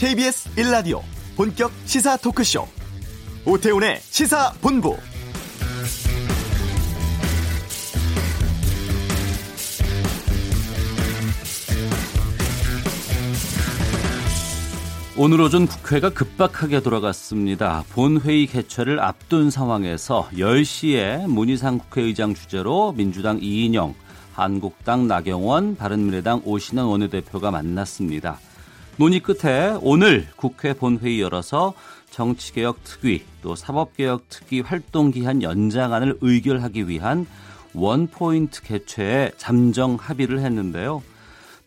KBS 1라디오 본격 시사 토크쇼 오태훈의 시사본부 오늘 오전 국회가 급박하게 돌아갔습니다. 본회의 개최를 앞둔 상황에서 10시에 문희상 국회의장 주재로 민주당 이인영, 한국당 나경원, 바른미래당 오신환 원내대표가 만났습니다. 논의 끝에 오늘 국회 본회의 열어서 정치개혁 특위 또 사법개혁 특위 활동 기한 연장안을 의결하기 위한 원포인트 개최에 잠정 합의를 했는데요.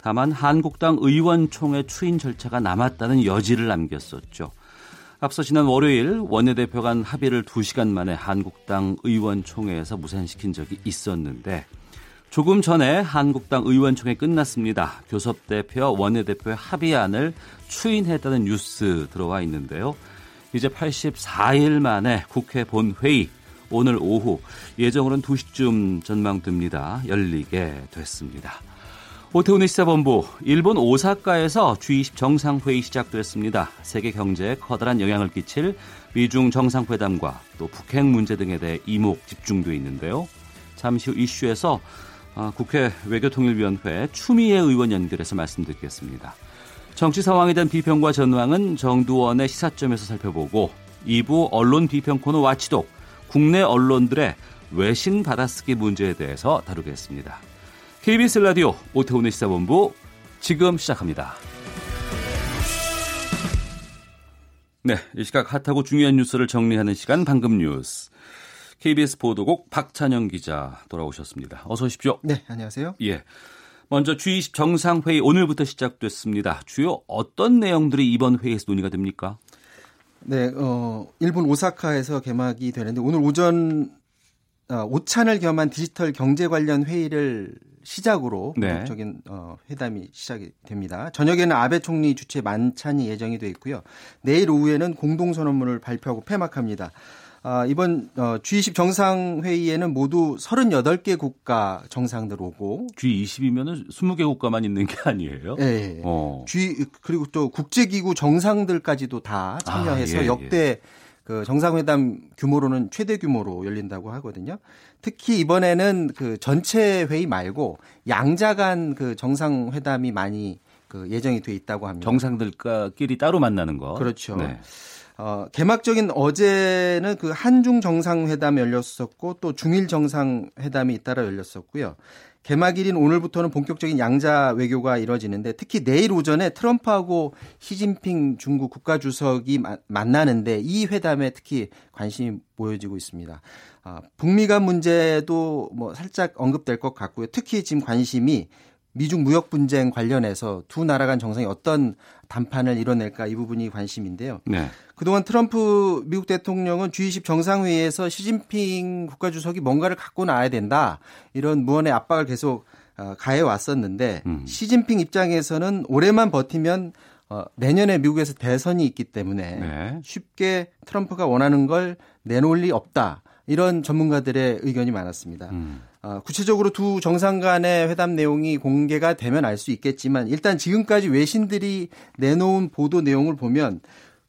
다만 한국당 의원총회 추인 절차가 남았다는 여지를 남겼었죠. 앞서 지난 월요일 원내대표 간 합의를 2시간 만에 한국당 의원총회에서 무산시킨 적이 있었는데 조금 전에 한국당 의원총회 끝났습니다. 교섭 대표 원내대표의 합의안을 추인했다는 뉴스 들어와 있는데요. 이제 84일 만에 국회 본회의 오늘 오후 예정으로는 2시쯤 전망됩니다. 열리게 됐습니다. 오태훈의 시사본부 일본 오사카에서 G20 정상회의 시작됐습니다. 세계 경제에 커다란 영향을 끼칠 미중 정상회담과 또 북핵 문제 등에 대해 이목 집중돼 있는데요. 잠시 후 이슈에서 아, 국회 외교통일위원회 추미애 의원 연결해서 말씀드리겠습니다. 정치 상황에 대한 비평과 전망은 정두언의 시사점에서 살펴보고 2부 언론 비평 코너 watchdog 국내 언론들의 외신 받아쓰기 문제에 대해서 다루겠습니다. KBS 라디오 오태훈의 시사본부 지금 시작합니다. 네, 이 시각 핫하고 중요한 뉴스를 정리하는 시간 방금 뉴스. KBS 보도국 박찬영 기자 돌아오셨습니다. 어서 오십시오. 네, 안녕하세요. 예. 먼저 G20 정상회의 오늘부터 시작됐습니다. 주요 어떤 내용들이 이번 회의에서 논의가 됩니까? 네, 어, 일본 오사카에서 개막이 되는데 오늘 오전 어, 오찬을 겸한 디지털 경제 관련 회의를 시작으로 네. 본격적인 어, 회담이 시작이 됩니다. 저녁에는 아베 총리 주최 만찬이 예정이 돼 있고요. 내일 오후에는 공동 선언문을 발표하고 폐막합니다. 아, 이번 어, G20 정상회의에는 모두 38개 국가 정상들 오고 G20이면은 20개 국가만 있는 게 아니에요? 네. 어. G 그리고 또 국제기구 정상들까지도 다 참여해서 아, 예, 역대 예. 그 정상회담 규모로는 최대 규모로 열린다고 하거든요. 특히 이번에는 그 전체 회의 말고 양자 간 그 정상회담이 많이 그 예정이 돼 있다고 합니다. 정상들끼리 따로 만나는 거. 그렇죠. 네. 어, 개막적인 어제는 그 한중 정상회담이 열렸었고 또 중일 정상회담이 잇따라 열렸었고요. 개막일인 오늘부터는 본격적인 양자 외교가 이뤄지는데 특히 내일 오전에 트럼프하고 시진핑 중국 국가주석이 만나는데 이 회담에 특히 관심이 모여지고 있습니다. 아, 북미 간 문제도 뭐 살짝 언급될 것 같고요. 특히 지금 관심이 미중 무역 분쟁 관련해서 두 나라 간 정상이 어떤 담판을 이뤄낼까 이 부분이 관심인데요. 네. 그동안 트럼프 미국 대통령은 G20 정상회의에서 시진핑 국가주석이 뭔가를 갖고 나와야 된다 이런 무언의 압박을 계속 어, 가해 왔었는데 음. 시진핑 입장에서는 올해만 버티면 어, 내년에 미국에서 대선이 있기 때문에 네. 쉽게 트럼프가 원하는 걸 내놓을 리 없다 이런 전문가들의 의견이 많았습니다. 음. 어, 구체적으로 두 정상 간의 회담 내용이 공개가 되면 알 수 있겠지만 일단 지금까지 외신들이 내놓은 보도 내용을 보면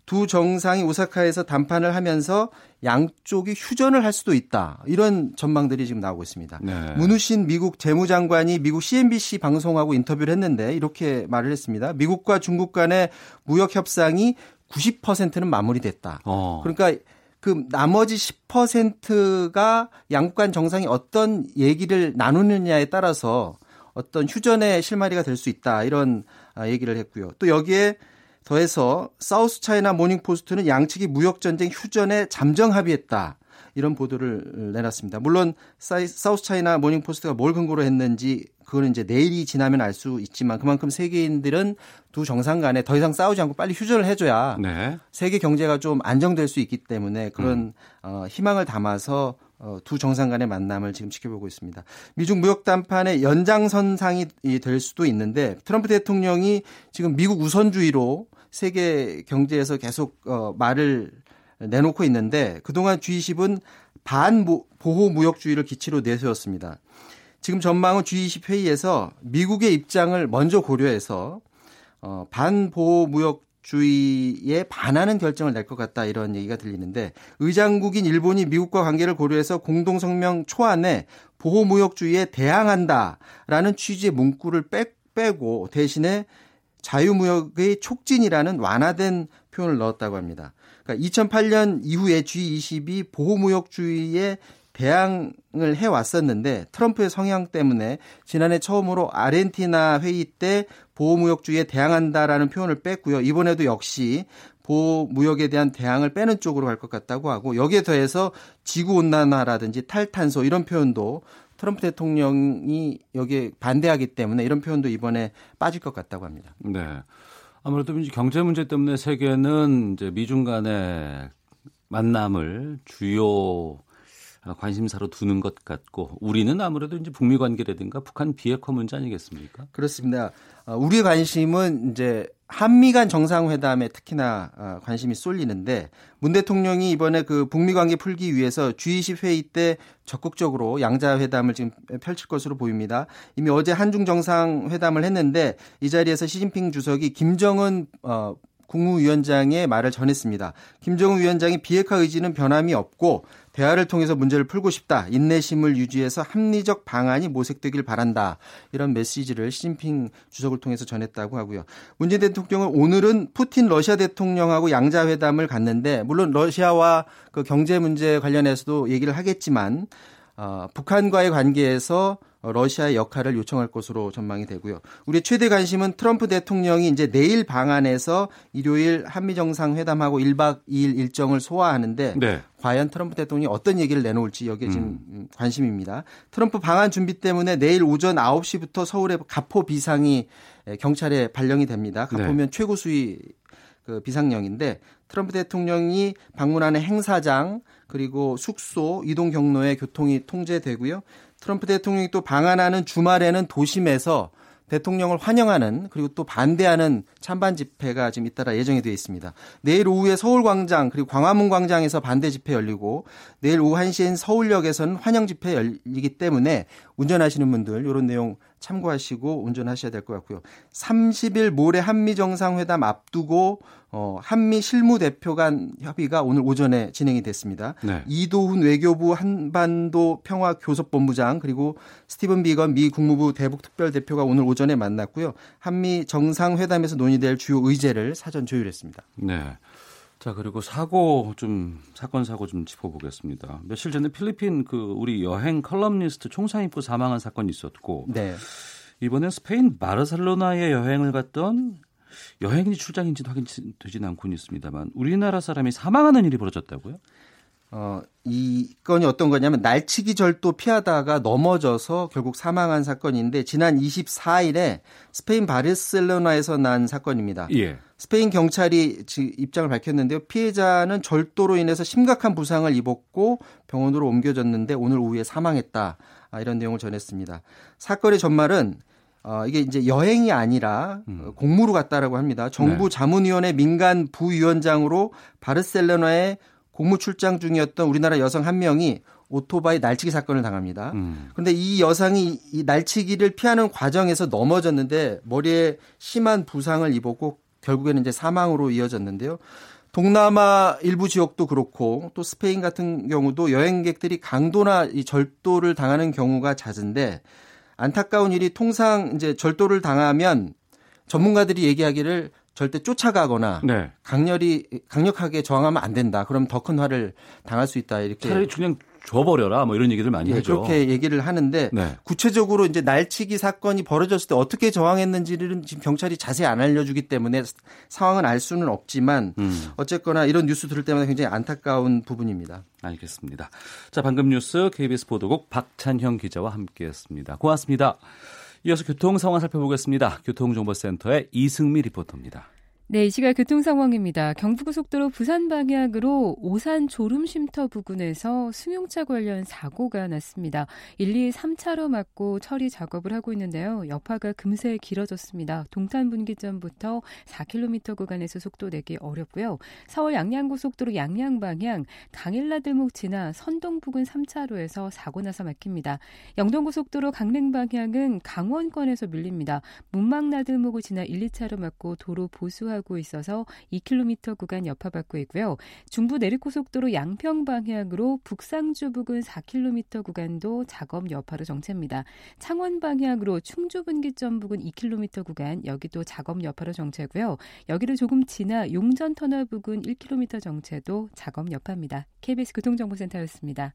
두 정상이 오사카에서 담판을 하면서 양쪽이 휴전을 할 수도 있다. 이런 전망들이 지금 나오고 있습니다. 네. 문우신 미국 재무장관이 미국 CNBC 방송하고 인터뷰를 했는데 이렇게 말을 했습니다. 미국과 중국 간의 무역 협상이 90%는 마무리됐다. 어. 그러니까 그 나머지 10%가 양국 간 정상이 어떤 얘기를 나누느냐에 따라서 어떤 휴전의 실마리가 될 수 있다 이런 아, 얘기를 했고요. 또 여기에 더해서 South China Morning Post는 양측이 무역 전쟁 휴전에 잠정 합의했다. 이런 보도를 내놨습니다. 물론 South China Morning Post가 뭘 근거로 했는지 그거는 이제 내일이 지나면 알 수 있지만 그만큼 세계인들은 두 정상 간에 더 이상 싸우지 않고 빨리 휴전을 해줘야 네. 세계 경제가 좀 안정될 수 있기 때문에 그런 음. 어, 희망을 담아서 어, 두 정상 간의 만남을 지금 지켜보고 있습니다. 미중 무역 담판의 연장선상이 될 수도 있는데 트럼프 대통령이 지금 미국 우선주의로 세계 경제에서 계속 어, 말을 내놓고 있는데 그동안 G20은 반보호 무역주의를 기치로 내세웠습니다. 지금 전망은 G20 회의에서 미국의 입장을 먼저 고려해서 어, 반보호 무역 보호무역주의에 반하는 결정을 낼 것 같다 이런 얘기가 들리는데 의장국인 일본이 미국과 관계를 고려해서 공동성명 초안에 보호무역주의에 대항한다라는 취지의 문구를 빼, 빼고 대신에 자유무역의 촉진이라는 완화된 표현을 넣었다고 합니다. 그러니까 2008년 이후에 G20이 보호무역주의에 대항을 해왔었는데 트럼프의 성향 때문에 지난해 처음으로 아르헨티나 회의 때 보호무역주의에 대항한다라는 표현을 뺐고요. 이번에도 역시 보호무역에 대한 대항을 빼는 쪽으로 갈 것 같다고 하고 여기에 더해서 지구온난화라든지 탈탄소 이런 표현도 트럼프 대통령이 여기에 반대하기 때문에 이런 표현도 이번에 빠질 것 같다고 합니다. 네. 아무래도 이제 경제 문제 때문에 세계는 이제 미중 간의 만남을 주요 관심사로 두는 것 같고 우리는 아무래도 이제 북미 관계라든가 북한 비핵화 문제 아니겠습니까? 그렇습니다. 어, 우리의 관심은 이제 한미 간 정상회담에 특히나 어, 관심이 쏠리는데 문 대통령이 이번에 그 북미 관계 풀기 위해서 G20 회의 때 적극적으로 양자 회담을 지금 펼칠 것으로 보입니다. 이미 어제 한중 정상회담을 했는데 이 자리에서 시진핑 주석이 김정은 어 국무위원장의 말을 전했습니다. 김정은 위원장이 비핵화 의지는 변함이 없고 대화를 통해서 문제를 풀고 싶다. 인내심을 유지해서 합리적 방안이 모색되길 바란다. 이런 메시지를 시진핑 주석을 통해서 전했다고 하고요. 문재인 대통령은 오늘은 푸틴 러시아 대통령하고 양자 회담을 갔는데 물론 러시아와 그 경제 문제 관련해서도 얘기를 하겠지만 어, 북한과의 관계에서 러시아의 역할을 요청할 것으로 전망이 되고요. 우리의 최대 관심은 트럼프 대통령이 이제 내일 방한해서 일요일 한미 정상회담하고 1박 2일 일정을 소화하는데 네. 과연 트럼프 대통령이 어떤 얘기를 내놓을지 여기에 지금 음. 관심입니다. 트럼프 방한 준비 때문에 내일 오전 9시부터 서울의 가포 비상이 경찰에 발령이 됩니다. 가포면 네. 최고 수위 그 비상령인데 트럼프 대통령이 방문하는 행사장 그리고 숙소 이동 경로에 교통이 통제되고요. 트럼프 대통령이 또 방한하는 주말에는 도심에서 대통령을 환영하는 그리고 또 반대하는 찬반 집회가 지금 잇따라 예정이 되어 있습니다. 내일 오후에 서울광장 그리고 광화문 광장에서 반대 집회 열리고 내일 오후 1시엔 서울역에서는 환영 집회 열리기 때문에 운전하시는 분들 이런 내용 참고하시고 운전하셔야 될 것 같고요. 30일 모레 한미 정상회담 앞두고 어, 한미 실무 대표 간 협의가 오늘 오전에 진행이 됐습니다. 네. 이도훈 외교부 한반도 평화 교섭본부장 그리고 스티븐 비건 미 국무부 대북 특별 대표가 오늘 오전에 만났고요. 한미 정상회담에서 논의될 주요 의제를 사전 조율했습니다. 네. 자 그리고 사고 좀 사건 사고 좀 짚어 보겠습니다. 며칠 전에 필리핀 그 우리 여행 칼럼니스트 총상 입고 사망한 사건이 있었고 네. 이번엔 스페인 바르셀로나에 여행을 갔던 여행인지 출장인지는 확인되지는 않고는 있습니다만 우리나라 사람이 사망하는 일이 벌어졌다고요? 어, 이 건이 어떤 거냐면 날치기 절도 피하다가 넘어져서 결국 사망한 사건인데 지난 24일에 스페인 바르셀로나에서 난 사건입니다. 예. 스페인 경찰이 입장을 밝혔는데요. 피해자는 절도로 인해서 심각한 부상을 입었고 병원으로 옮겨졌는데 오늘 오후에 사망했다. 아, 이런 내용을 전했습니다. 사건의 전말은 어, 이게 이제 여행이 아니라 음. 공무로 갔다라고 합니다. 정부 네. 자문위원회 민간 부위원장으로 바르셀로나에 공무 출장 중이었던 우리나라 여성 한 명이 오토바이 날치기 사건을 당합니다. 음. 그런데 이 여성이 이 날치기를 피하는 과정에서 넘어졌는데 머리에 심한 부상을 입었고 결국에는 이제 사망으로 이어졌는데요. 동남아 일부 지역도 그렇고 또 스페인 같은 경우도 여행객들이 강도나 이 절도를 당하는 경우가 잦은데 안타까운 일이 통상 이제 절도를 당하면 전문가들이 얘기하기를 절대 쫓아가거나 네. 강렬히 강력하게 저항하면 안 된다. 그럼 더 큰 화를 당할 수 있다. 이렇게 차라리 그냥 줘버려라 뭐 이런 얘기들 많이 네, 하죠. 그렇게 얘기를 하는데 네. 구체적으로 이제 날치기 사건이 벌어졌을 때 어떻게 저항했는지를 지금 경찰이 자세히 안 알려주기 때문에 상황은 알 수는 없지만 음. 어쨌거나 이런 뉴스 들을 때마다 굉장히 안타까운 부분입니다. 알겠습니다. 자 방금 뉴스 KBS 보도국 박찬형 기자와 함께했습니다. 고맙습니다. 이어서 교통 상황 살펴보겠습니다. 교통정보센터의 이승미 리포터입니다. 네, 이 시각 교통 상황입니다. 경부고속도로 부산 방향으로 오산 졸음쉼터 부근에서 승용차 관련 사고가 났습니다. 1, 2, 3차로 막고 처리 작업을 하고 있는데요. 여파가 금세 길어졌습니다. 동탄 분기점부터 4km 구간에서 속도 내기 어렵고요. 서울 양양고속도로 양양 방향 강일라들목 지나 선동 부근 3차로에서 사고 나서 막힙니다. 영동고속도로 강릉 방향은 강원권에서 밀립니다. 문막나들목을 지나 1, 2차로 막고 도로 보수하고 하고 있어서 2km 구간 여파받고 있고요. 중부 내륙고속도로 양평 방향으로 북상주 부근 4km 구간도 작업 여파로 정체입니다. 창원 방향으로 충주 분기점 부근 2km 구간 여기도 작업 여파로 정체고요. 여기를 조금 지나 용전 터널 부근 1km 정체도 작업 여파입니다. KBS 교통정보센터였습니다.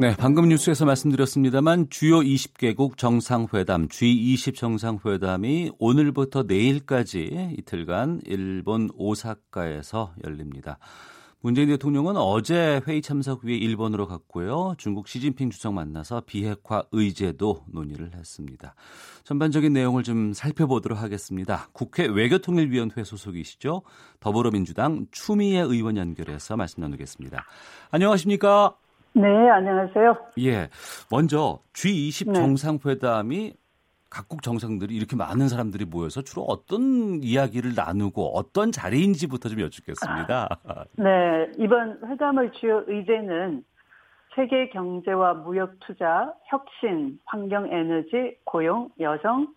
네, 방금 뉴스에서 말씀드렸습니다만 주요 20개국 정상회담, G20 정상회담이 오늘부터 내일까지 이틀간 일본 오사카에서 열립니다. 문재인 대통령은 어제 회의 참석 위해 일본으로 갔고요. 중국 시진핑 주석 만나서 비핵화 의제도 논의를 했습니다. 전반적인 내용을 좀 살펴보도록 하겠습니다. 국회 외교통일위원회 소속이시죠. 더불어민주당 추미애 의원 연결해서 말씀 나누겠습니다. 안녕하십니까? 네, 안녕하세요. 예. 먼저 G20 네. 정상회담이 각국 정상들이 이렇게 많은 사람들이 모여서 주로 어떤 이야기를 나누고 어떤 자리인지부터 좀 여쭙겠습니다. 네, 이번 회담의 주요 의제는 세계 경제와 무역 투자, 혁신, 환경 에너지, 고용, 여성,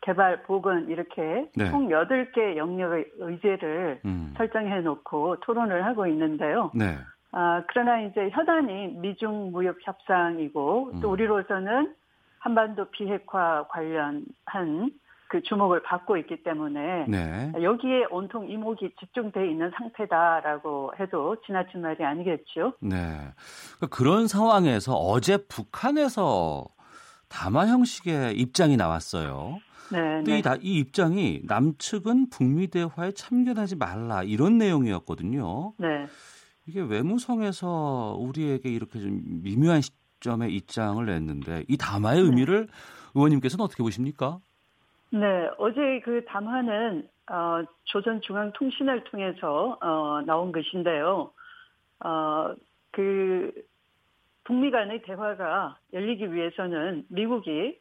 개발, 보건 이렇게 네. 총 8개 영역의 의제를 음. 설정해 놓고 토론을 하고 있는데요. 네. 아, 그러나 이제 현안이 미중 무역 협상이고 또 음. 우리로서는 한반도 비핵화 관련한 그 주목을 받고 있기 때문에 네. 여기에 온통 이목이 집중돼 있는 상태다라고 해도 지나친 말이 아니겠죠. 네. 그러니까 그런 상황에서 어제 북한에서 담화 형식의 입장이 나왔어요. 네, 네. 이, 다- 이 입장이 남측은 북미 대화에 참견하지 말라 이런 내용이었거든요. 네. 이게 외무성에서 우리에게 이렇게 좀 미묘한 시점에 입장을 냈는데 이 담화의 의미를 의원님께서는 어떻게 보십니까? 네, 어제 그 담화는 어, 조선중앙통신을 통해서 어, 나온 것인데요. 어, 그 북미 간의 대화가 열리기 위해서는 미국이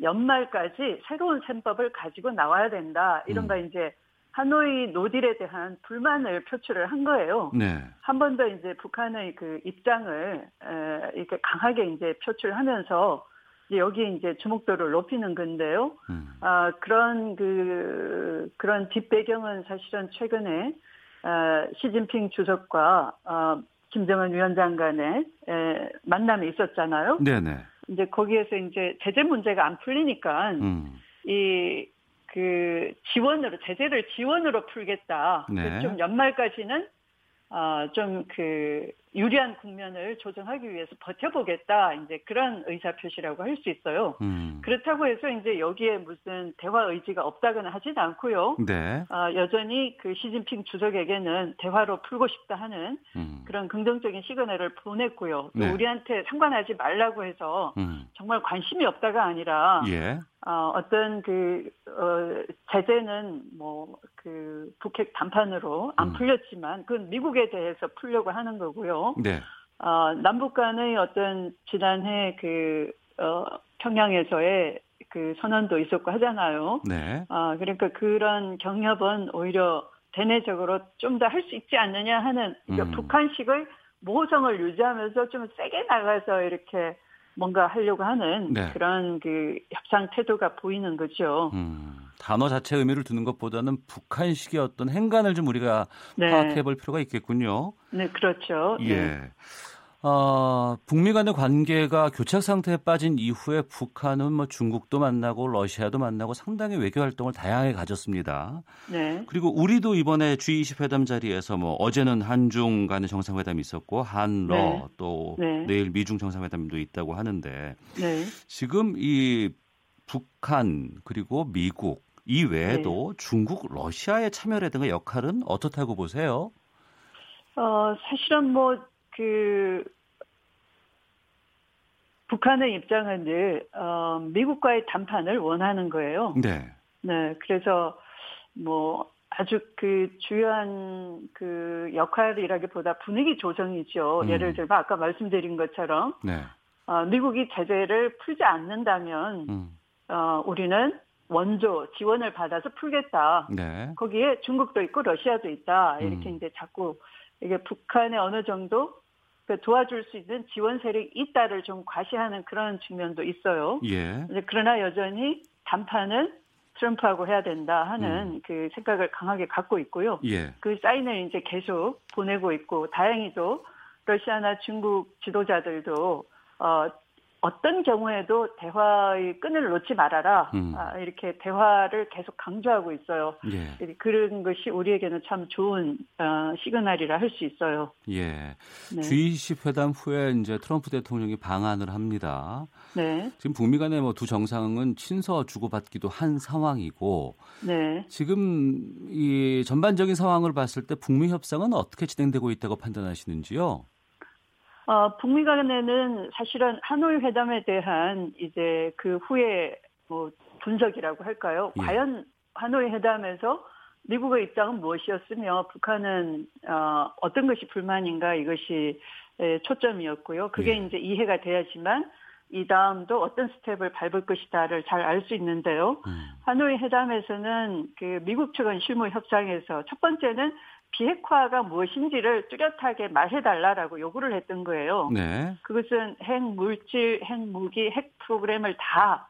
연말까지 새로운 셈법을 가지고 나와야 된다. 이른바 이제 하노이 노딜에 대한 불만을 표출을 한 거예요. 네. 한 번 더 이제 북한의 그 입장을 에, 이렇게 강하게 이제 표출하면서 이제 여기 이제 주목도를 높이는 건데요. 음. 아 그런 그 그런 뒷배경은 사실은 최근에 어, 시진핑 주석과 어, 김정은 위원장 간의 에, 만남이 있었잖아요. 네네. 이제 거기에서 이제 제재 문제가 안 풀리니까 음. 이 그 지원으로 제재를 지원으로 풀겠다. 네. 좀 연말까지는 어, 좀그 유리한 국면을 조정하기 위해서 버텨보겠다. 이제 그런 의사 표시라고 할 수 있어요. 음. 그렇다고 해서 이제 여기에 무슨 대화 의지가 없다거나 하진 않고요. 네. 어, 여전히 그 시진핑 주석에게는 대화로 풀고 싶다 하는 음. 그런 긍정적인 시그널을 보냈고요. 또 네. 우리한테 상관하지 말라고 해서 음. 정말 관심이 없다가 아니라 예. 어, 어떤 그, 어, 제재는 뭐, 그, 북핵 단판으로 안 음. 풀렸지만, 그건 미국에 대해서 풀려고 하는 거고요. 네. 어, 남북 간의 어떤 지난해 그, 어, 평양에서의 그 선언도 있었고 하잖아요. 네. 아, 그러니까 그런 경협은 오히려 대내적으로 좀 더 할 수 있지 않느냐 하는, 그러니까 음. 북한식의 모성을 유지하면서 좀 세게 나가서 이렇게 뭔가 하려고 하는 네. 그런 그 협상 태도가 보이는 거죠. 음. 단어 자체 의미를 두는 것보다는 북한식의 어떤 행간을 좀 우리가 네. 파악해 볼 필요가 있겠군요. 네, 그렇죠. 네. 예. 어, 북미 간의 관계가 교착 상태에 빠진 이후에 북한은 뭐 중국도 만나고 러시아도 만나고 상당히 외교 활동을 다양하게 가졌습니다. 네. 그리고 우리도 이번에 G20 회담 자리에서 뭐 어제는 한중 간의 정상회담이 있었고 한러 네. 또 네. 내일 미중 정상회담도 있다고 하는데 네. 지금 이 북한 그리고 미국 이 외에도 네. 중국, 러시아의 참여라든가 역할은 어떻다고 보세요? 어, 사실은 뭐, 그, 북한의 입장은 늘, 어, 미국과의 담판을 원하는 거예요. 네. 네, 그래서 뭐 아주 그 주요한 그 역할이라기보다 분위기 조정이죠. 음. 예를 들면 아까 말씀드린 것처럼 네. 어, 미국이 제재를 풀지 않는다면 음. 어, 우리는 원조 지원을 받아서 풀겠다. 네. 거기에 중국도 있고 러시아도 있다. 이렇게 음. 이제 자꾸 이게 북한에 어느 정도 그 도와줄 수 있는 지원 세력이 있다를 좀 과시하는 그런 측면도 있어요. 예. 그러나 여전히 담판은 트럼프하고 해야 된다 음. 하는 그 생각을 강하게 갖고 있고요. 예. 그 사인을 이제 계속 보내고 있고 다행히도 러시아나 중국 지도자들도 어, 어떤 경우에도 대화의 끈을 놓지 말아라 음. 아, 이렇게 대화를 계속 강조하고 있어요. 예. 그런 것이 우리에게는 참 좋은 어, 시그널이라 할 수 있어요. 예. 네. G20 회담 후에 이제 트럼프 대통령이 방한을 합니다. 네, 지금 북미 간의 뭐 두 정상은 친서 주고받기도 한 상황이고 네. 지금 이 전반적인 상황을 봤을 때 북미 협상은 어떻게 진행되고 있다고 판단하시는지요? 어, 북미 간에는 사실은 하노이 회담에 대한 이제 그 후에 뭐 분석이라고 할까요? 예. 과연 하노이 회담에서 미국의 입장은 무엇이었으며 북한은 어, 어떤 것이 불만인가 이것이 에, 초점이었고요. 그게 예. 이제 이해가 돼야지만 이 다음도 어떤 스텝을 밟을 것이다를 잘 알 수 있는데요. 음. 하노이 회담에서는 그 미국 측은 실무 협상에서 첫 번째는 비핵화가 무엇인지를 뚜렷하게 말해달라라고 요구를 했던 거예요. 네. 그것은 핵 물질, 핵 무기, 핵 프로그램을 다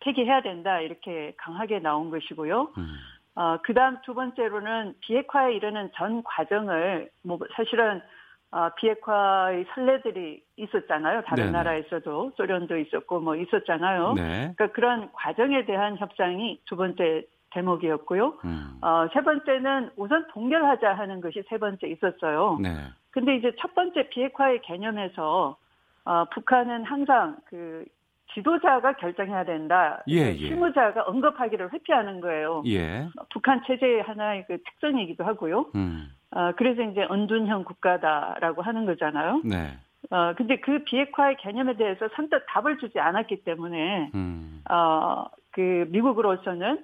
폐기해야 된다 이렇게 강하게 나온 것이고요. 음. 어, 그 다음 두 번째로는 비핵화에 이르는 전 과정을, 뭐, 사실은, 어, 비핵화의 선례들이 있었잖아요. 다른 네네. 나라에서도. 소련도 있었고, 뭐, 있었잖아요. 네. 그러니까 그런 과정에 대한 협상이 두 번째 대목이었고요. 음. 어, 세 번째는 우선 동결하자 하는 것이 세 번째 있었어요. 네. 근데 이제 첫 번째 비핵화의 개념에서, 어, 북한은 항상 그, 지도자가 결정해야 된다. 예, 예. 실무자가 언급하기를 회피하는 거예요. 예. 북한 체제의 하나의 그 특성이기도 하고요. 음. 어, 그래서 이제 언둔형 국가다라고 하는 거잖아요. 네. 어, 근데 그 비핵화의 개념에 대해서 선뜻 답을 주지 않았기 때문에, 음. 어, 그 미국으로서는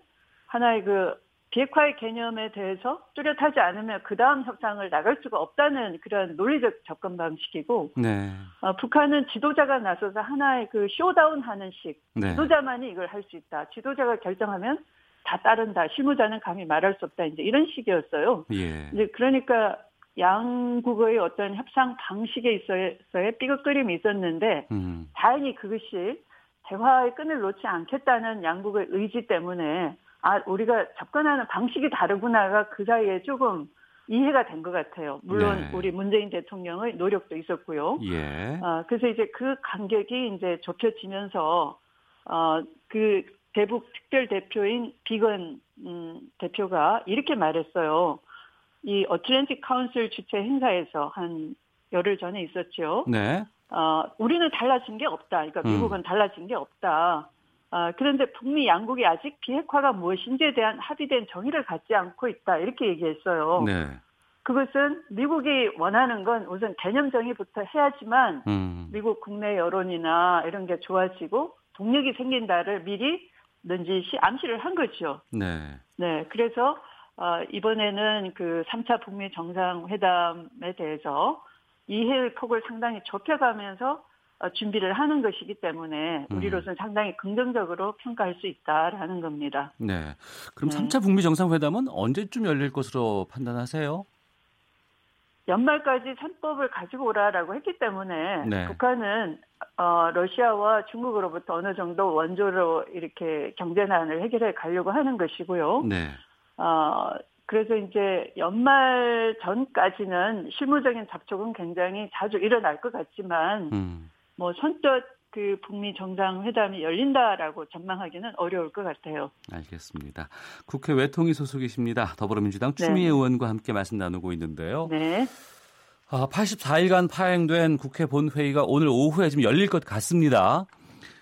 하나의 그 비핵화의 개념에 대해서 뚜렷하지 않으면 그 다음 협상을 나갈 수가 없다는 그런 논리적 접근 방식이고, 네. 어, 북한은 지도자가 나서서 하나의 그 쇼다운 하는 식, 네. 지도자만이 이걸 할 수 있다. 지도자가 결정하면 다 따른다. 실무자는 감히 말할 수 없다. 이제 이런 식이었어요. 예. 이제 그러니까 양국의 어떤 협상 방식에 있어서의 삐걱거림이 있었는데 음. 다행히 그것이 대화의 끈을 놓지 않겠다는 양국의 의지 때문에 아 우리가 접근하는 방식이 다르구나가 그 사이에 조금 이해가 된 것 같아요. 물론 네. 우리 문재인 대통령의 노력도 있었고요. 예. 어, 그래서 이제 그 간격이 이제 좁혀지면서 어, 그 대북 특별 대표인 비건 음, 대표가 이렇게 말했어요. 이 어틀랜틱 카운슬 주최 행사에서 한 열흘 전에 있었죠. 네. 어, 우리는 달라진 게 없다. 그러니까 음. 미국은 달라진 게 없다. 아, 그런데 북미 양국이 아직 비핵화가 무엇인지에 대한 합의된 정의를 갖지 않고 있다. 이렇게 얘기했어요. 네. 그것은 미국이 원하는 건 우선 개념 정의부터 해야지만 음. 미국 국내 여론이나 이런 게 좋아지고 동력이 생긴다를 미리 넌지시 암시를 한 거죠. 네. 네, 그래서 어, 이번에는 그 3차 북미 정상회담에 대해서 이해의 폭을 상당히 좁혀가면서 어, 준비를 하는 것이기 때문에 음. 우리로서는 상당히 긍정적으로 평가할 수 있다라는 겁니다. 네. 그럼 네. 3차 북미 정상회담은 언제쯤 열릴 것으로 판단하세요? 연말까지 3법을 가지고 오라라고 했기 때문에 네. 북한은 어, 러시아와 중국으로부터 어느 정도 원조로 이렇게 경제난을 해결해 가려고 하는 것이고요. 네. 어, 그래서 이제 연말 전까지는 실무적인 접촉은 굉장히 자주 일어날 것 같지만 음. 뭐 선뜻 그 북미 정상회담이 열린다라고 전망하기는 어려울 것 같아요. 알겠습니다. 국회 외통위 소속이십니다. 더불어민주당 네. 추미애 의원과 함께 말씀 나누고 있는데요. 네. 아, 84일간 파행된 국회 본회의가 오늘 오후에 지금 열릴 것 같습니다.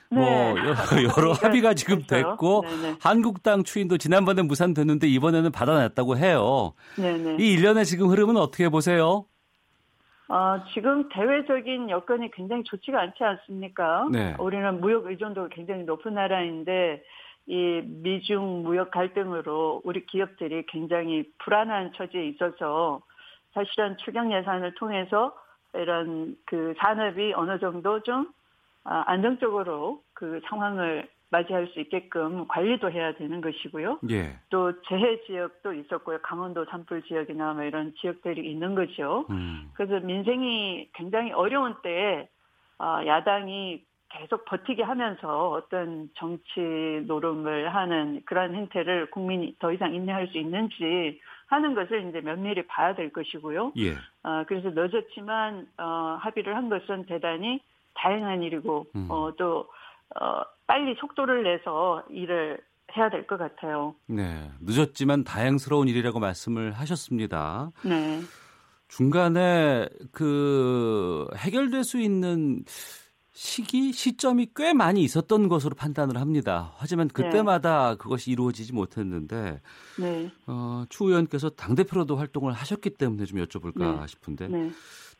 뭐 네. 여러, 여러 합의가 지금 됐어요. 됐고 네네. 한국당 추인도 지난번에 무산됐는데 이번에는 받아냈다고 해요. 네네. 이 일련의 지금 흐름은 어떻게 보세요? 어, 지금 대외적인 여건이 굉장히 좋지가 않지 않습니까? 네. 우리는 무역 의존도가 굉장히 높은 나라인데 이 미중 무역 갈등으로 우리 기업들이 굉장히 불안한 처지에 있어서 사실은 추경 예산을 통해서 이런 그 산업이 어느 정도 좀 아, 안정적으로 그 상황을 맞이할 수 있게끔 관리도 해야 되는 것이고요. 예. 또 재해 지역도 있었고요. 강원도 산불 지역이나 뭐 이런 지역들이 있는 거죠. 음. 그래서 민생이 굉장히 어려운 때에 아, 야당이 계속 버티게 하면서 어떤 정치 노름을 하는 그런 행태를 국민이 더 이상 인내할 수 있는지 하는 것을 이제 면밀히 봐야 될 것이고요. 예. 어, 그래서 늦었지만 어, 합의를 한 것은 대단히 다행한 일이고 음. 어, 또 어, 빨리 속도를 내서 일을 해야 될 것 같아요. 네. 늦었지만 다행스러운 일이라고 말씀을 하셨습니다. 네. 중간에 그 해결될 수 있는 시기 시점이 꽤 많이 있었던 것으로 판단을 합니다. 하지만 그때마다 그것이 이루어지지 못했는데 네. 어, 추 의원께서 당 대표로도 활동을 하셨기 때문에 좀 여쭤볼까 네. 싶은데 네.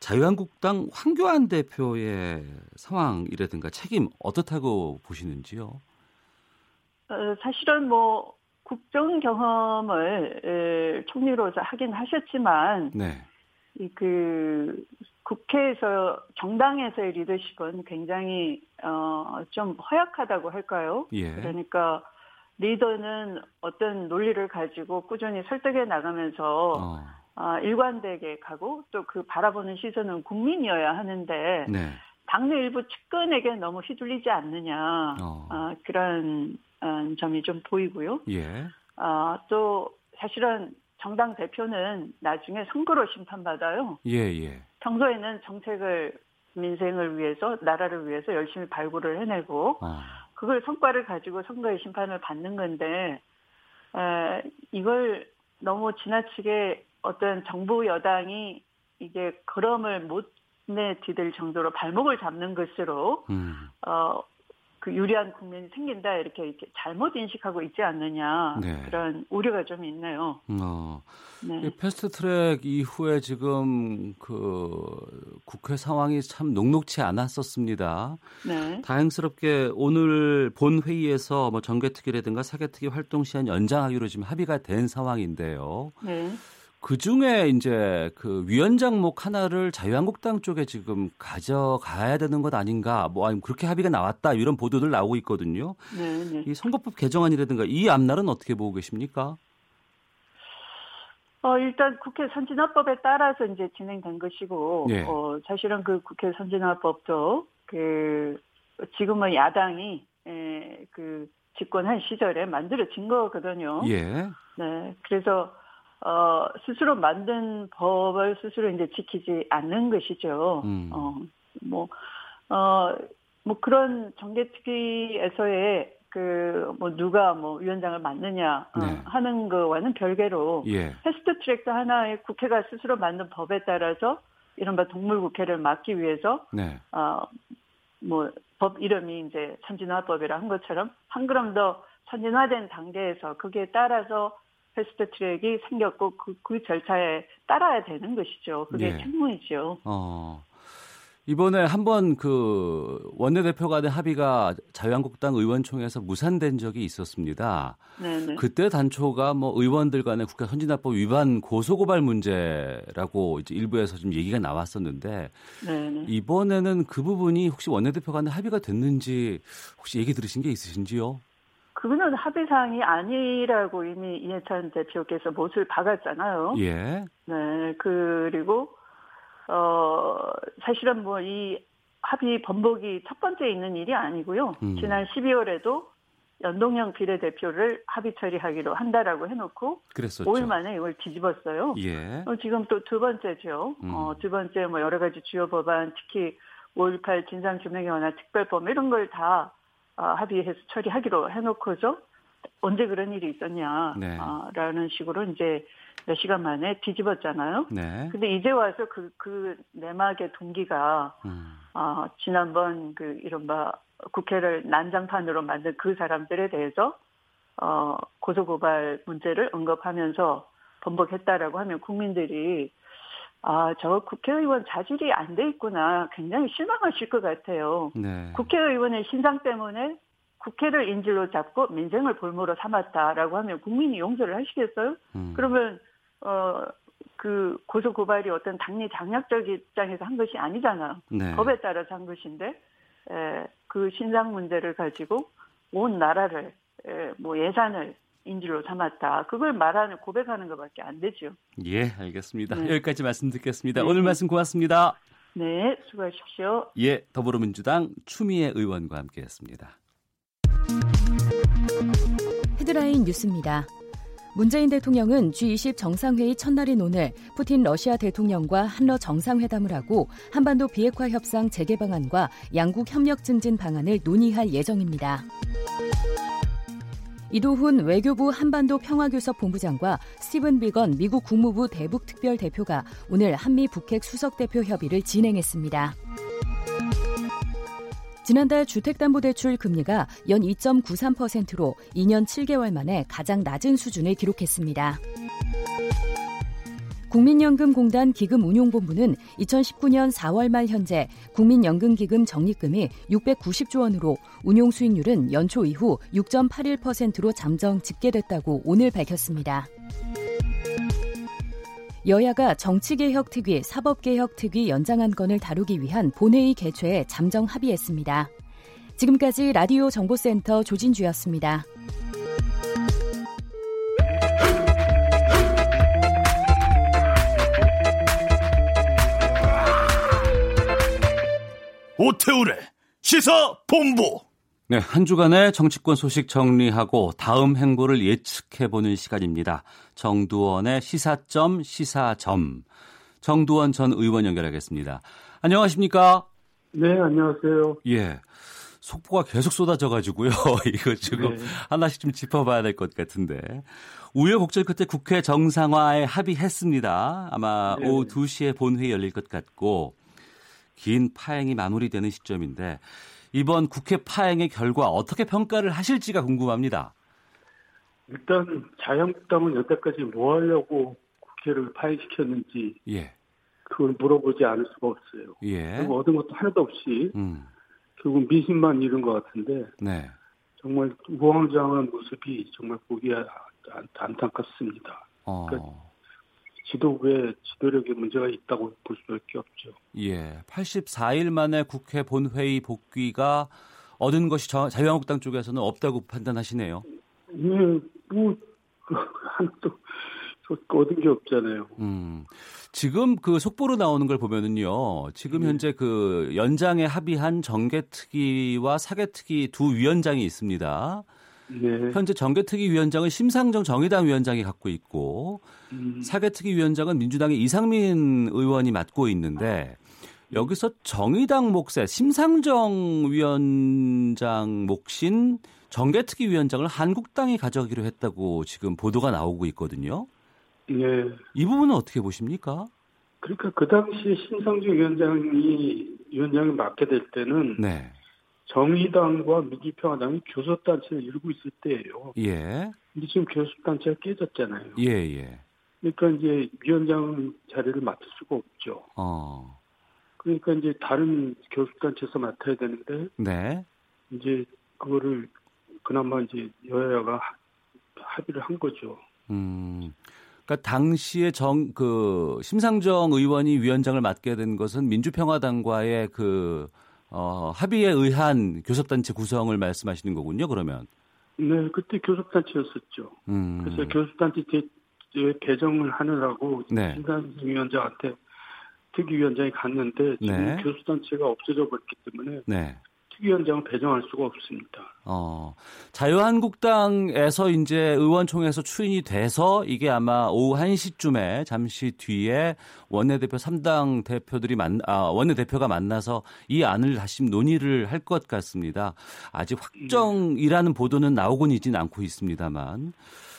자유한국당 황교안 대표의 상황이라든가 책임 어떻다고 보시는지요? 어, 사실은 뭐 국정 경험을 에, 총리로서 하긴 하셨지만 네. 이그 국회에서 정당에서의 리더십은 굉장히 어, 좀 허약하다고 할까요? 예. 그러니까 리더는 어떤 논리를 가지고 꾸준히 설득해 나가면서 어. 아, 일관되게 가고 또 그 바라보는 시선은 국민이어야 하는데 네. 당내 일부 측근에게 너무 휘둘리지 않느냐 어. 아, 그런 어, 점이 좀 보이고요. 예. 아, 또 사실은 정당 대표는 나중에 선거로 심판받아요. 예, 예. 평소에는 정책을 민생을 위해서 나라를 위해서 열심히 발굴을 해내고 어. 그걸 성과를 가지고 선거의 심판을 받는 건데 에, 이걸 너무 지나치게 어떤 정부 여당이 이게 걸음을 못 내디딜 정도로 발목을 잡는 것으로 음. 어, 그 유리한 국면이 생긴다 이렇게, 이렇게 잘못 인식하고 있지 않느냐 네. 그런 우려가 좀 있네요. 어. 네. 이 패스트트랙 이후에 지금 그 국회 상황이 참 녹록치 않았었습니다. 네. 다행스럽게 오늘 본 회의에서 뭐 정개특위라든가 사개특위 활동 시한 연장하기로 지금 합의가 된 상황인데요. 네. 그 중에 이제 그 위원장목 하나를 자유한국당 쪽에 지금 가져가야 되는 것 아닌가, 뭐 아니면 그렇게 합의가 나왔다 이런 보도들 나오고 있거든요. 네. 네. 이 선거법 개정안이라든가 이 앞날은 어떻게 보고 계십니까? 어, 일단 국회 선진화법에 따라서 이제 진행된 것이고, 예. 어, 사실은 그 국회 선진화법도 그, 지금은 야당이, 에, 그, 집권한 시절에 만들어진 거거든요. 예. 네. 그래서, 어, 스스로 만든 법을 스스로 이제 지키지 않는 것이죠. 음. 어, 뭐, 어, 뭐 그런 정개특위에서의 그, 뭐 누가 뭐 위원장을 맡느냐 어, 네. 하는 거와는 별개로 예. 패스트 트랙도 하나의 국회가 스스로 만든 법에 따라서 이른바 동물국회를 막기 위해서 네. 어, 뭐 법 이름이 이제 선진화법이라 한 것처럼 한 걸음 더 선진화된 단계에서 거기에 따라서 패스트 트랙이 생겼고 그, 그 절차에 따라야 되는 것이죠. 그게 네. 책무이죠. 어. 이번에 한번 그 원내대표 간의 합의가 자유한국당 의원총회에서 무산된 적이 있었습니다. 네네. 그때 단초가 뭐 의원들 간의 국회 선진화법 위반 고소고발 문제라고 이제 일부에서 좀 얘기가 나왔었는데 네네. 이번에는 그 부분이 혹시 원내대표 간의 합의가 됐는지 혹시 얘기 들으신 게 있으신지요? 그거는 합의 사항이 아니라고 이미 이해찬 대표께서 못을 박았잖아요. 예. 네, 그리고 어 사실은 뭐 이 합의 번복이 첫 번째 있는 일이 아니고요. 음. 지난 12월에도 연동형 비례대표를 합의 처리하기로 한다라고 해놓고 그랬었죠. 5일 만에 이걸 뒤집었어요. 예. 어, 지금 또 두 번째죠. 음. 어, 두 번째 뭐 여러 가지 주요 법안, 특히 5.18 진상규명에 관한 특별법 이런 걸다 어, 합의해서 처리하기로 해놓고서 언제 그런 일이 있었냐, 네. 아, 라는 식으로 이제 몇 시간 만에 뒤집었잖아요. 네. 근데 이제 와서 그, 그 내막의 동기가, 음. 아, 지난번 그 이른바 국회를 난장판으로 만든 그 사람들에 대해서, 어, 고소고발 문제를 언급하면서 번복했다라고 하면 국민들이, 아, 저 국회의원 자질이 안 돼 있구나. 굉장히 실망하실 것 같아요. 네. 국회의원의 신상 때문에 국회를 인질로 잡고 민생을 볼모로 삼았다라고 하면 국민이 용서를 하시겠어요? 음. 그러면 어. 그 고소 고발이 어떤 당리 장략적 입장에서 한 것이 아니잖아요. 네. 법에 따라서 한 것인데 에, 그 신상 문제를 가지고 온 나라를 에, 뭐 예산을 인질로 삼았다. 그걸 말하는 고백하는 것밖에 안 되죠. 예, 알겠습니다. 네. 여기까지 말씀 듣겠습니다. 네. 오늘 말씀 고맙습니다. 네, 수고하십시오. 예, 더불어민주당 추미애 의원과 함께했습니다. 헤드라인 뉴스입니다. 문재인 대통령은 G20 정상회의 첫날인 오늘 푸틴 러시아 대통령과 한러 정상회담을 하고 한반도 비핵화 협상 재개 방안과 양국 협력 증진 방안을 논의할 예정입니다. 이도훈 외교부 한반도 평화교섭 본부장과 스티븐 비건 미국 국무부 대북 특별 대표가 오늘 한미 북핵 수석 대표 협의를 진행했습니다. 지난달 주택담보대출 금리가 연 2.93%로 2년 7개월 만에 가장 낮은 수준을 기록했습니다. 국민연금공단 기금운용본부는 2019년 4월 말 현재 국민연금기금 적립금이 690조 원으로 운용 수익률은 연초 이후 6.81%로 잠정 집계됐다고 오늘 밝혔습니다. 여야가 정치개혁 특위, 사법개혁 특위 연장안 건을 다루기 위한 본회의 개최에 잠정 합의했습니다. 지금까지 라디오 정보센터 조진주였습니다. 오태우래 시사 본부. 네, 한 주간의 정치권 소식 정리하고 다음 행보를 예측해보는 시간입니다. 정두원의 시사점 시사점. 정두원 전 의원 연결하겠습니다. 안녕하십니까? 네, 안녕하세요. 예. 속보가 계속 쏟아져가지고요. 이거 지금 네. 하나씩 좀 짚어봐야 될 것 같은데. 우여곡절 끝에 국회 정상화에 합의했습니다. 아마 네. 오후 2시에 본회의 열릴 것 같고, 긴 파행이 마무리되는 시점인데 이번 국회 파행의 결과 어떻게 평가를 하실지가 궁금합니다. 일단 자유한국당은 여태까지 뭐 하려고 국회를 파행시켰는지 예. 그걸 물어보지 않을 수가 없어요. 예. 그리고 얻은 것도 하나도 없이 음. 결국 민심만 잃은 것 같은데 네. 정말 우왕좌왕한 모습이 정말 보기 안타깝습니다. 어. 그러니까 지도부의 지도력에 문제가 있다고 볼 수밖에 없죠. 예, 84일 만에 국회 본회의 복귀가 얻은 것이 자유한국당 쪽에서는 없다고 판단하시네요. 예, 뭐 한또 얻은 게 없잖아요. 음. 지금 그 속보로 나오는 걸 보면은요. 지금 네. 현재 그 연장에 합의한 정개특위와 사개특위 두 위원장이 있습니다. 네. 현재 정개특위 위원장은 심상정 정의당 위원장이 갖고 있고 음. 사개특위 위원장은 민주당의 이상민 의원이 맡고 있는데 여기서 정의당 몫에 심상정 위원장 몫인 정개특위 위원장을 한국당이 가져가기로 했다고 지금 보도가 나오고 있거든요. 네. 이 부분은 어떻게 보십니까? 그러니까 그 당시에 심상정 위원장이 위원장을 맡게 될 때는 네. 정의당과 민주평화당이 교섭단체를 이루고 있을 때예요. 예. 근데 지금 교섭단체가 깨졌잖아요. 예, 예. 그러니까 이제 위원장 자리를 맡을 수가 없죠. 어. 그러니까 이제 다른 교섭단체에서 맡아야 되는데. 네. 이제 그거를 그나마 이제 여야가 합의를 한 거죠. 음. 그러니까 당시에 정 그 심상정 의원이 위원장을 맡게 된 것은 민주평화당과의 그 어, 합의에 의한 교섭단체 구성을 말씀하시는 거군요, 그러면. 네, 그때 교섭단체였었죠. 음. 그래서 교섭단체 개정을 하느라고 네. 신상승 위원장한테 특위위원장이 갔는데 지금 네. 교섭단체가 없어져 버렸기 때문에 네. 특위위원장을 배정할 수가 없습니다. 어, 자유한국당에서 이제 의원총회에서 추인이 돼서 이게 아마 오후 1시쯤에 잠시 뒤에 원내대표 3당 대표들이 만, 아, 원내대표가 만나서 이 안을 다시 논의를 할 것 같습니다. 아직 확정이라는 보도는 나오곤 있진 않고 있습니다만.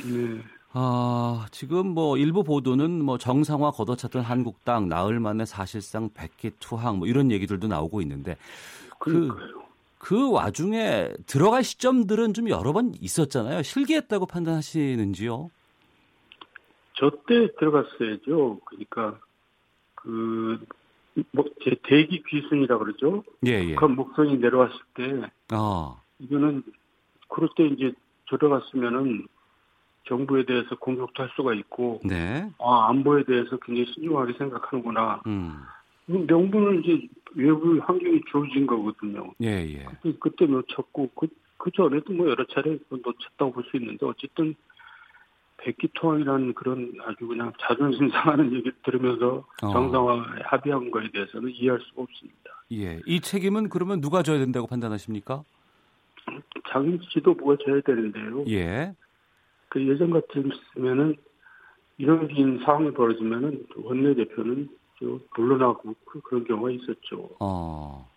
네. 아, 지금 뭐 일부 보도는 뭐 정상화 걷어찼던 한국당 나흘 만에 사실상 백기 투항 뭐 이런 얘기들도 나오고 있는데 그 그러니까요. 그 와중에 들어갈 시점들은 좀 여러 번 있었잖아요. 실기했다고 판단하시는지요? 저 때 들어갔어야죠. 그러니까 그 뭐, 제 대기 귀순이라 그러죠. 예, 예. 북한 목선이 내려왔을 때 아. 이거는 그럴 때 이제 들어갔으면은 정부에 대해서 공격도 할 수가 있고, 네. 아, 안보에 대해서 굉장히 신중하게 생각하는구나. 음. 명분은 이제 외부 환경이 주어진 거거든요. 예, 예. 그때, 그때 놓쳤고, 그, 그 전에도 뭐 여러 차례 놓쳤다고 볼 수 있는데, 어쨌든, 백기통이라는 그런 아주 그냥 자존심 상하는 얘기를 들으면서 어. 정상화 합의한 거에 대해서는 이해할 수가 없습니다. 예. 이 책임은 그러면 누가 져야 된다고 판단하십니까? 장 지도부가 져야 되는데요. 예. 그 예전 같으면은 이런 긴 상황이 벌어지면은 원내대표는 물러나고 그, 그런 경우가 있었죠. 어.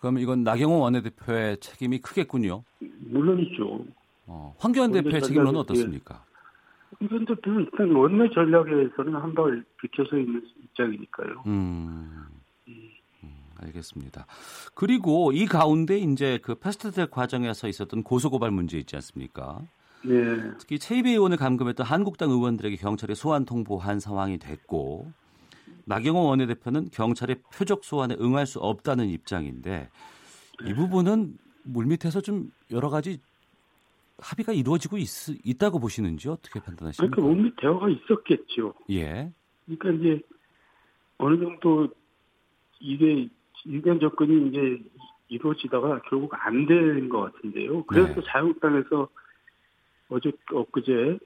그럼 이건 나경원 원내대표의 책임이 크겠군요. 물론이죠. 어, 황교안 대표의 책임론은 어떻습니까? 황교안 대표는 일단 원내 전략에서는 한 발 비켜서 있는 입장이니까요. 음. 알겠습니다. 그리고 이 가운데 이제 그 패스트트랙 과정에서 있었던 고소고발 문제 있지 않습니까? 네. 특히 최이배 의원을 감금했던 한국당 의원들에게 경찰에 소환 통보한 상황이 됐고 나경원 원내대표는 경찰의 표적 소환에 응할 수 없다는 입장인데 이 부분은 물밑에서 좀 여러 가지 합의가 이루어지고 있, 있다고 보시는지 어떻게 판단하십니까? 그러니까 물밑 대화가 있었겠죠. 예. 그러니까 이제 어느 정도 이게 의견 접근이 이제 이루어지다가 결국 안된것 같은데요. 그래서 네. 자유한국당에서 어제 엊그제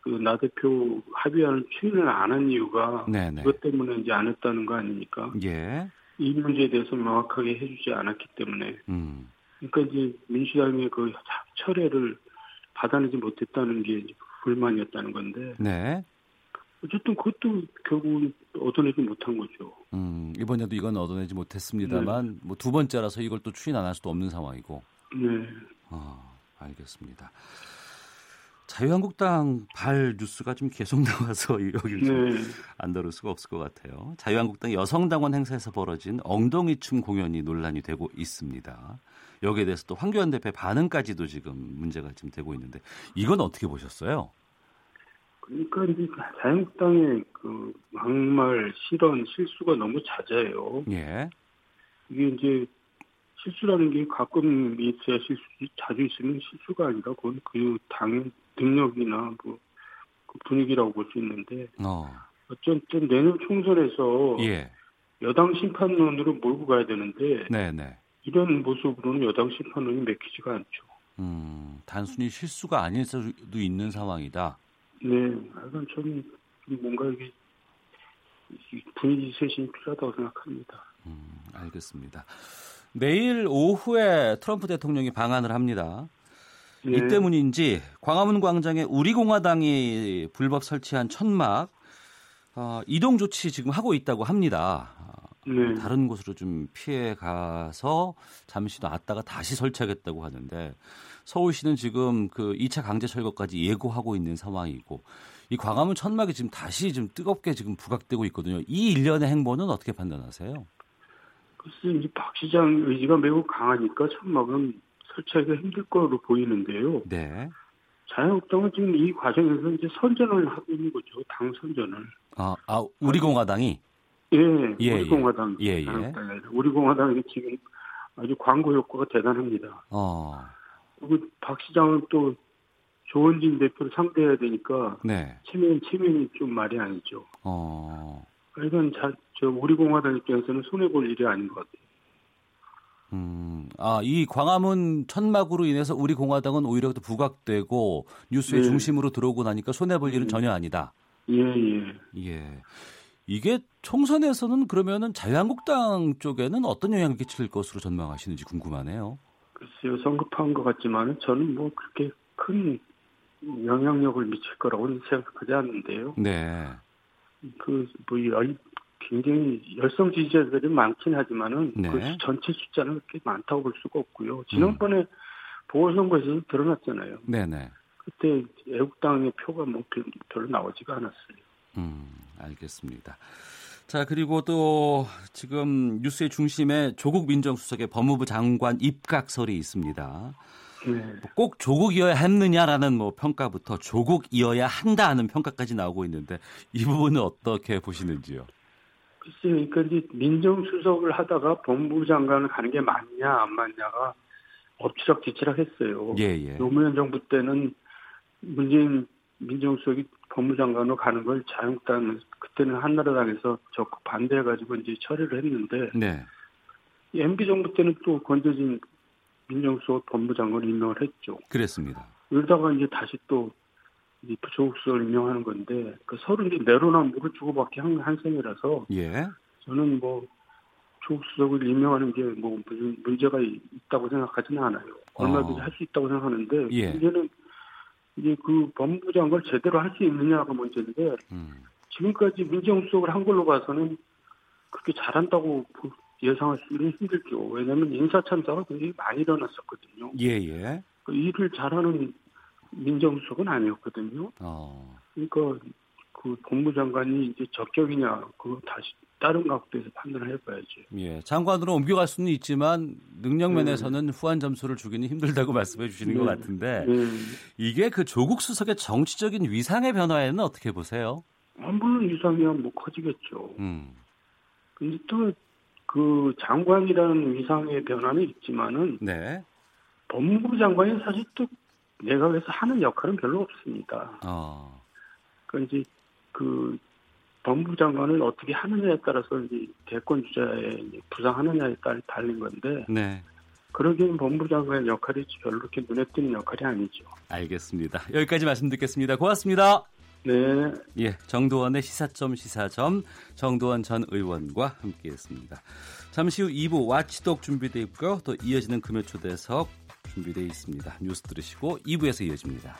그나 대표 합의안을 추인을 안 한 이유가 네네. 그것 때문에 이제 안 했다는 거 아닙니까? 예. 이 문제에 대해서 명확하게 해주지 않았기 때문에. 음. 그러니까 이제 민주당의 그 철회를 받아내지 못했다는 게 불만이었다는 건데. 네. 어쨌든 그것도 결국 얻어내지 못한 거죠. 음, 이번에도 이건 얻어내지 못했습니다만 네. 뭐두 번째라서 이걸 또 추인 안할 수도 없는 상황이고. 네. 아, 알겠습니다. 자유한국당 발 뉴스가 좀 계속 나와서 여기를 네. 안 다룰 수가 없을 것 같아요. 자유한국당 여성당원 행사에서 벌어진 엉덩이춤 공연이 논란이 되고 있습니다. 여기에 대해서 또 황교안 대표의 반응까지도 지금 문제가 지금 되고 있는데 이건 어떻게 보셨어요? 그러니까 이제 자유한국당의 그 막말, 실언, 실수가 너무 잦아요. 예. 이게 이제 실수라는 게 가끔 있어야 실수, 자주 있으면 실수가 아니라 그건 그 당의 능력이나 뭐, 그 분위기라고 볼 수 있는데, 어. 어쨌든 내년 총선에서 예. 여당 심판론으로 몰고 가야 되는데, 네네. 네. 이런 모습으로는 여당 심판론이 맥히지가 않죠. 음, 단순히 실수가 아닐 수도 있는 상황이다. 네, 약간 좀 뭔가 이게 분위기 쇄신이 필요하다고 생각합니다. 음, 알겠습니다. 내일 오후에 트럼프 대통령이 방한을 합니다. 네. 이 때문인지 광화문 광장에 우리 공화당이 불법 설치한 천막 어, 이동 조치 지금 하고 있다고 합니다. 네. 다른 곳으로 좀 피해 가서 잠시 놨다가 다시 설치하겠다고 하는데 서울시는 지금 그 2차 강제 철거까지 예고하고 있는 상황이고 이 광화문 천막이 지금 다시 좀 뜨겁게 지금 부각되고 있거든요. 이 일련의 행보는 어떻게 판단하세요? 글쎄 이제 박 시장 의지가 매우 강하니까 천막은 설치하기가 힘들 거로 보이는데요. 네. 자유한국당은 지금 이 과정에서 이제 선전을 하고 있는 거죠. 당 선전을. 아, 아 우리 공화당이? 예, 예 우리 공화당. 예, 예. 우리 공화당이 지금 아주 광고 효과가 대단합니다. 어. 그리고 박 시장은 또 조원진 대표를 상대해야 되니까 네. 체면 체면이 좀 말이 아니죠. 어. 이건 자, 저 우리 공화당 입장에서는 손해 볼 일이 아닌 것 같아요. 음, 아, 이 광화문 천막으로 인해서 우리 공화당은 오히려 더 부각되고 뉴스의 네. 중심으로 들어오고 나니까 손해볼 일은 네. 전혀 아니다. 예, 예. 예. 이게 총선에서는 그러면은 자유한국당 쪽에는 어떤 영향을 끼칠 것으로 전망하시는지 궁금하네요. 글쎄요, 성급한 것 같지만 저는 뭐 그렇게 큰 영향력을 미칠 거라고는 생각하지 않는데요. 네. 그, 뭐, 굉장히 열성 지지자들이 많긴 하지만은 네. 그 전체 숫자는 그렇게 많다고 볼 수가 없고요. 지난번에 음. 보궐선거에서 드러났잖아요. 네네. 그때 애국당의 표가 뭐 별로 나오지가 않았어요. 음, 알겠습니다. 자, 그리고 또 지금 뉴스의 중심에 조국 민정수석의 법무부 장관 입각설이 있습니다. 네. 꼭 조국이어야 했느냐라는 뭐 평가부터 조국이어야 한다 하는 평가까지 나오고 있는데 이 부분은 어떻게 보시는지요? 글쎄요, 그러니까 이제 민정수석을 하다가 법무부 장관을 가는 게 맞냐 안 맞냐가 엎치락뒤치락 했어요. 예, 예. 노무현 정부 때는 문재인 민정수석이 법무장관으로 가는 걸 자유한국당 그때는 한나라당에서 적극 반대해가지고 이제 처리를 했는데 네. MB 정부 때는 또 권재진 민정수석 법무장관을 임명을 했죠. 그랬습니다. 그러다가 이제 다시 또 조국 수석을 임명하는 건데 그 서로 이제 내로나 물을 주고받기 한, 한 셈이라서 예. 저는 뭐 조국 수석을 임명하는 게 뭐 무슨 문제가 있다고 생각하지는 않아요. 얼마든지 어. 할수 있다고 생각하는데 예. 문제는 이제 그 법무장관을 제대로 할 수 있느냐가 문제인데 음. 지금까지 민정수석을 한 걸로 봐서는 그렇게 잘한다고 예상하시기는 힘들죠. 왜냐하면 인사 참사가 굉장히 많이 일어났었거든요. 예, 예. 그 일을 잘하는 민정수석은 아니었거든요. 어. 그러니까 그 법무장관이 이제 적격이냐 그거 다시 다른 각도에서 판단을 해봐야지. 예, 장관으로 옮겨갈 수는 있지만 능력 면에서는 네. 후한 점수를 주기는 힘들다고 말씀해 주시는 네. 것 같은데 네. 이게 그 조국 수석의 정치적인 위상의 변화에는 어떻게 보세요? 아, 물론 위상이야 뭐 커지겠죠. 음. 근데 또 그 장관이라는 위상의 변화는 있지만은 네. 법무부 장관이 사실 또 내각에서 하는 역할은 별로 없습니다. 어. 그 이제 그 법무부 장관을 어떻게 하느냐에 따라서 이제 대권 주자에 부상하느냐에 따라 달린 건데. 네. 그러기엔 법무부 장관의 역할이 별로 그렇게 눈에 띄는 역할이 아니죠. 알겠습니다. 여기까지 말씀 듣겠습니다. 고맙습니다. 네. 예, 정도원의 시사점 시사점 정도원 전 의원과 함께했습니다. 잠시 후 2부 와치독 준비되어 있고요. 또 이어지는 금요 초대석 준비되어 있습니다. 뉴스 들으시고 2부에서 이어집니다.